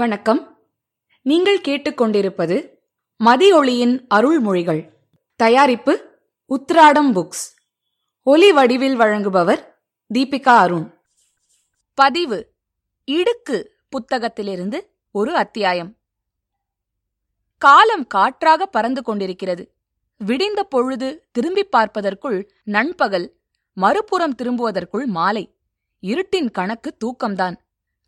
வணக்கம் நீங்கள் கேட்டுக்கொண்டிருப்பது மதியொளியின் அருள்மொழிகள் தயாரிப்பு உத்ராடம் புக்ஸ் ஒலி வடிவில் வழங்குபவர் தீபிகா அருண் பதிவு இடுக்கு புத்தகத்திலிருந்து ஒரு அத்தியாயம் காலம் காற்றாக பறந்து கொண்டிருக்கிறது விடிந்த பொழுது திரும்பி பார்ப்பதற்குள் நண்பகல் மறுபுறம் திரும்புவதற்குள் மாலை இருட்டின் கணக்கு தூக்கம்தான்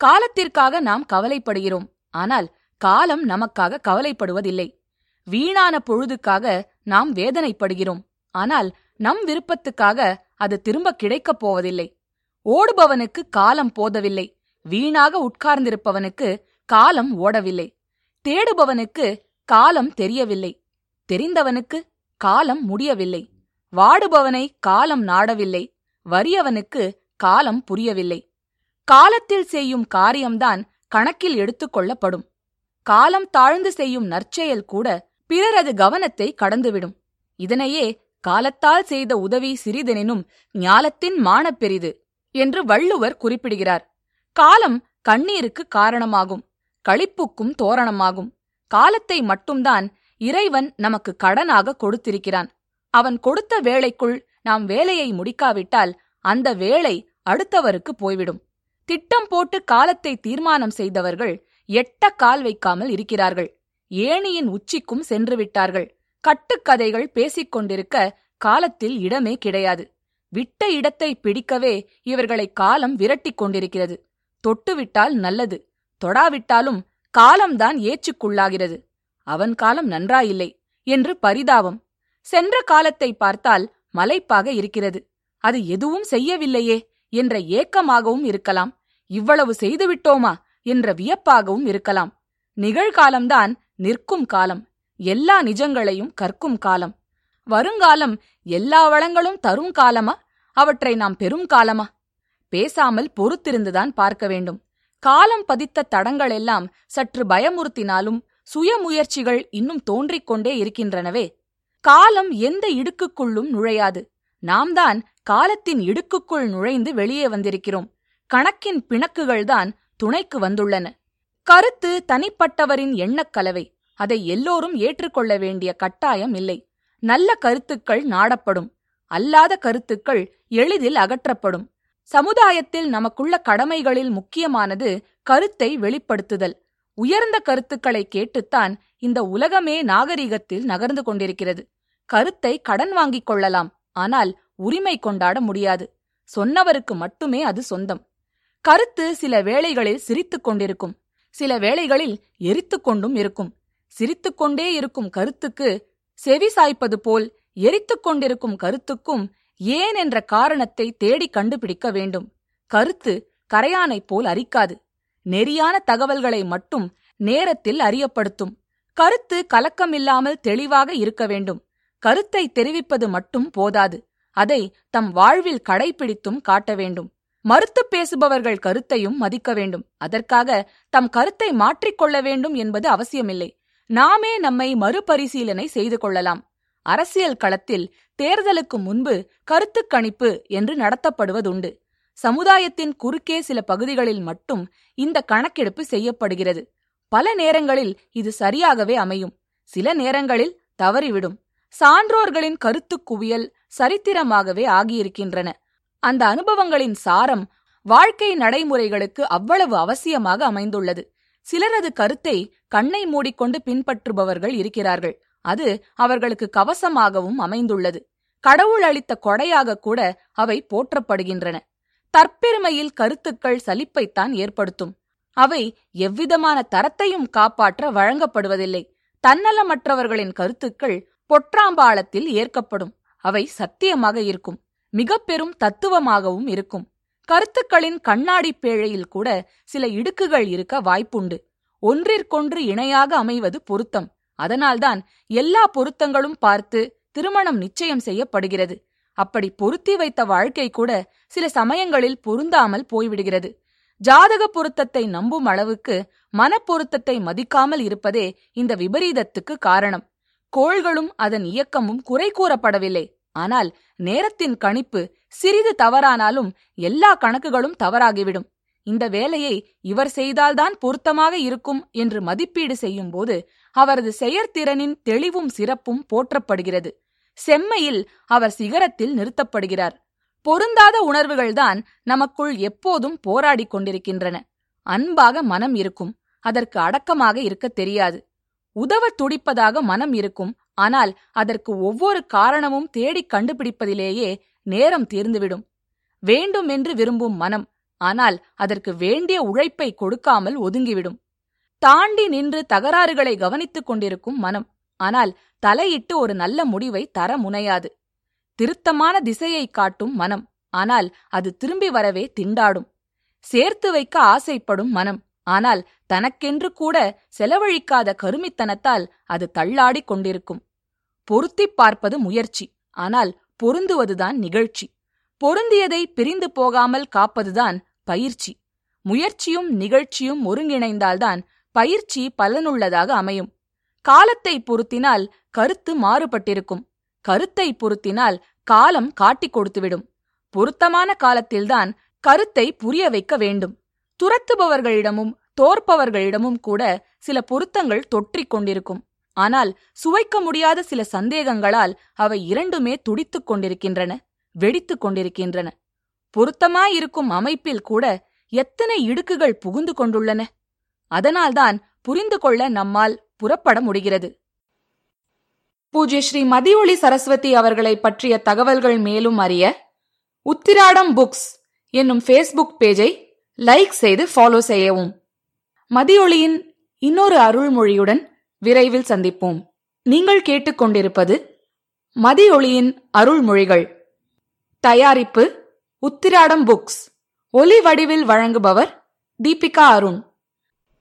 காலத்திற்காக நாம் கவலைப்படுகிறோம் ஆனால் காலம் நமக்காக கவலைப்படுவதில்லை வீணான பொழுதுக்காக நாம் வேதனைப்படுகிறோம் ஆனால் நம் விருப்பத்துக்காக அது திரும்ப கிடைக்கப் போவதில்லை ஓடுபவனுக்கு காலம் போதவில்லை வீணாக உட்கார்ந்திருப்பவனுக்கு காலம் ஓடவில்லை தேடுபவனுக்கு காலம் தெரியவில்லை தெரிந்தவனுக்கு காலம் முடியவில்லை வாடுபவனை காலம் நாடவில்லை வறியவனுக்கு காலம் புரியவில்லை காலத்தில் செய்யும் காரியம்தான் கணக்கில் எடுத்துக்கொள்ளப்படும் காலம் தாழ்ந்து செய்யும் நற்செயல் கூட பிறரது கவனத்தை கடந்துவிடும் இதனையே காலத்தால் செய்த உதவி சிறிதெனினும் ஞாலத்தின் மானப்பெரிது என்று வள்ளுவர் குறிப்பிடுகிறார் காலம் கண்ணீருக்கு காரணமாகும் களிப்புக்கும் தோரணமாகும் காலத்தை மட்டும்தான் இறைவன் நமக்கு கடனாக கொடுத்திருக்கிறான் அவன் கொடுத்த வேளைக்குள் நாம் வேலையை முடிக்காவிட்டால் அந்த வேலை அடுத்தவருக்கு போய்விடும் திட்டம் போட்டு காலத்தை தீர்மானம் செய்தவர்கள் எட்ட கால் வைக்காமல் இருக்கிறார்கள் ஏணியின் உச்சிக்கும் சென்று விட்டார்கள் கட்டுக்கதைகள் பேசிக் கொண்டிருக்க காலத்தில் இடமே கிடையாது விட்ட இடத்தை பிடிக்கவே இவர்களை காலம் விரட்டிக் கொண்டிருக்கிறது தொட்டுவிட்டால் நல்லது தொடாவிட்டாலும் காலம்தான் ஏச்சுக்குள்ளாகிறது அவன் காலம் நன்றாயில்லை என்று பரிதாபம் சென்ற காலத்தை பார்த்தால் மலைப்பாக இருக்கிறது அது எதுவும் செய்யவில்லையே என்ற ஏக்கமாகவும் இருக்கலாம் இவ்வளவு செய்துவிட்டோமா என்ற வியப்பாகவும் இருக்கலாம் நிகழ்காலம்தான் நிற்கும் காலம் எல்லா நிஜங்களையும் கற்கும் காலம் வருங்காலம் எல்லா வளங்களும் தரும் காலமா அவற்றை நாம் பெறும் காலமா பேசாமல் பொறுத்திருந்துதான் பார்க்க வேண்டும் காலம் பதித்த தடங்களெல்லாம் சற்று பயமுறுத்தினாலும் சுயமுயற்சிகள் இன்னும் தோன்றிக் கொண்டே இருக்கின்றனவே காலம் எந்த இடுக்குக்குள்ளும் நுழையாது நாம் தான் காலத்தின் இடுக்குக்குள் நுழைந்து வெளியே வந்திருக்கிறோம் கணக்கின் பிணக்குகள்தான் துணைக்கு வந்துள்ளன கருத்து தனிப்பட்டவரின் எண்ணக்கலவை அதை எல்லோரும் ஏற்றுக்கொள்ள வேண்டிய கட்டாயம் இல்லை நல்ல கருத்துக்கள் நாடப்படும் அல்லாத கருத்துக்கள் எளிதில் அகற்றப்படும் சமுதாயத்தில் நமக்குள்ள கடமைகளில் முக்கியமானது கருத்தை வெளிப்படுத்துதல் உயர்ந்த கருத்துக்களை கேட்டுத்தான் இந்த உலகமே நாகரிகத்தில் நகர்ந்து கொண்டிருக்கிறது கருத்தை கடன் வாங்கிக் கொள்ளலாம் ஆனால் உரிமை கொண்டாட முடியாது சொன்னவருக்கு மட்டுமே அது சொந்தம் கருத்து சில வேளைகளில் சிரித்துக் கொண்டிருக்கும் சில வேளைகளில் எரித்துக்கொண்டும் கொண்டும் இருக்கும் சிரித்துக்கொண்டே கொண்டே இருக்கும் கருத்துக்கு செவி சாய்ப்பது போல் எரித்துக் கொண்டிருக்கும் கருத்துக்கும் ஏன் என்ற காரணத்தை தேடி கண்டுபிடிக்க வேண்டும் கருத்து கரையானைப் போல் அறிக்காது நெறியான தகவல்களை மட்டும் நேரத்தில் அறியப்படுத்தும் கருத்து கலக்கமில்லாமல் தெளிவாக இருக்க வேண்டும் கருத்தை தெரிவிப்பது மட்டும் போதாது அதை தம் வாழ்வில் கடைபிடித்தும் காட்ட வேண்டும் மறுத்து பேசுபவர்கள் கருத்தையும் மதிக்க வேண்டும் அதற்காக தம் கருத்தை மாற்றிக்கொள்ள வேண்டும் என்பது அவசியமில்லை நாமே நம்மை மறுபரிசீலனை செய்து கொள்ளலாம் அரசியல் களத்தில் தேர்தலுக்கு முன்பு கருத்து கணிப்பு என்று நடத்தப்படுவதுண்டு சமுதாயத்தின் குறுக்கே சில பகுதிகளில் மட்டும் இந்த கணக்கெடுப்பு செய்யப்படுகிறது பல நேரங்களில் இது சரியாகவே அமையும் சில நேரங்களில் தவறிவிடும் சான்றோர்களின் கருத்துக் குவியல் சரித்திரமாகவே ஆகியிருக்கின்றன அந்த அனுபவங்களின் சாரம் வாழ்க்கை நடைமுறைகளுக்கு அவ்வளவு அவசியமாக அமைந்துள்ளது சிலரது கருத்தை கண்ணை மூடிக்கொண்டு பின்பற்றுபவர்கள் இருக்கிறார்கள் அது அவர்களுக்கு கவசமாகவும் அமைந்துள்ளது கடவுள் அளித்த கொடையாக கூட அவை போற்றப்படுகின்றன தற்பெருமையில் கருத்துக்கள் சலிப்பைத்தான் ஏற்படுத்தும் அவை எவ்விதமான தரத்தையும் காப்பாற்ற வழங்கப்படுவதில்லை தன்னலமற்றவர்களின் கருத்துக்கள் பொற்றாம்பாளத்தில் ஏற்கப்படும் அவை சத்தியமாக இருக்கும் மிக பெரும் தத்துவமாகவும் இருக்கும் கருத்துக்களின் கண்ணாடி பேழையில் கூட சில இடுக்குகள் இருக்க வாய்ப்புண்டு ஒன்றிற்கொன்று இணையாக அமைவது பொருத்தம் அதனால்தான் எல்லா பொருத்தங்களும் பார்த்து திருமணம் நிச்சயம் செய்யப்படுகிறது அப்படி பொருத்தி வைத்த வாழ்க்கை கூட சில சமயங்களில் பொருந்தாமல் போய்விடுகிறது ஜாதக பொருத்தத்தை நம்பும் அளவுக்கு மனப்பொருத்தத்தை மதிக்காமல் இருப்பதே இந்த விபரீதத்துக்கு காரணம் கோள்களும் அதன் இயக்கமும் குறை கூறப்படவில்லை ஆனால் நேரத்தின் கணிப்பு சிறிது தவறானாலும் எல்லா கணக்குகளும் தவறாகிவிடும் இந்த வேலையை இவர் செய்தால்தான் பொருத்தமாக இருக்கும் என்று மதிப்பீடு செய்யும்போது அவரது செயற்திறனின் தெளிவும் சிறப்பும் போற்றப்படுகிறது செம்மையில் அவர் சிகரத்தில் நிறுத்தப்படுகிறார் பொருந்தாத உணர்வுகள்தான் நமக்குள் எப்போதும் போராடி கொண்டிருக்கின்றன அன்பாக மனம் இருக்கும் அதற்கு அடக்கமாக இருக்க தெரியாது உதவ துடிப்பதாக மனம் இருக்கும் ஆனால் அதற்கு ஒவ்வொரு காரணமும் தேடிக் கண்டுபிடிப்பதிலேயே நேரம் தீர்ந்துவிடும் வேண்டும் என்று விரும்பும் மனம் ஆனால் அதற்கு வேண்டிய உழைப்பை கொடுக்காமல் ஒதுங்கிவிடும் தாண்டி நின்று தகராறுகளை கவனித்துக் கொண்டிருக்கும் மனம் ஆனால் தலையிட்டு ஒரு நல்ல முடிவை தர முனையாது திருத்தமான திசையை காட்டும் மனம் ஆனால் அது திரும்பி வரவே திண்டாடும் சேர்த்து வைக்க ஆசைப்படும் மனம் ஆனால் தனக்கென்று கூட செலவழிக்காத கருமித்தனத்தால் அது தள்ளாடிக் கொண்டிருக்கும் பொருத்திப் பார்ப்பது முயற்சி ஆனால் பொருந்துவதுதான் நிகழ்ச்சி பொருந்தியதை பிரிந்து போகாமல் காப்பதுதான் பயிற்சி முயற்சியும் நிகழ்ச்சியும் ஒருங்கிணைந்தால்தான் பயிற்சி பலனுள்ளதாக அமையும் காலத்தை பொருத்தினால் கருத்து மாறுபட்டிருக்கும் கருத்தை பொருத்தினால் காலம் காட்டிக் கொடுத்துவிடும் பொருத்தமான காலத்தில்தான் கருத்தை புரிய வைக்க வேண்டும் துரத்துபவர்களிடமும் தோற்பவர்களிடமும் கூட சில பொருத்தங்கள் தொற்றிக் கொண்டிருக்கும் ஆனால் சுவைக்க முடியாத சில சந்தேகங்களால் அவை இரண்டுமே துடித்துக் கொண்டிருக்கின்றன வெடித்துக் கொண்டிருக்கின்றன பொருத்தமாயிருக்கும் அமைப்பில் கூட எத்தனை இடுக்குகள் புகுந்து கொண்டுள்ளன அதனால்தான் புரிந்து கொள்ள நம்மால் புறப்பட முடிகிறது பூஜ்ய ஸ்ரீ மதியொளி சரஸ்வதி அவர்களை பற்றிய தகவல்கள் மேலும் அறிய உத்திராடம் புக்ஸ் என்னும் ஃபேஸ்புக் பேஜை லைக் செய்து ஃபாலோ செய்யவும் மதியொளியின் இன்னொரு அருள்மொழியுடன் விரைவில் சந்திப்போம் நீங்கள் கேட்டுக்கொண்டிருப்பது மதியொளியின் அருள்மொழிகள் தயாரிப்பு உத்திராடம் புக்ஸ் ஒலி வடிவில் வழங்குபவர் தீபிகா அருண்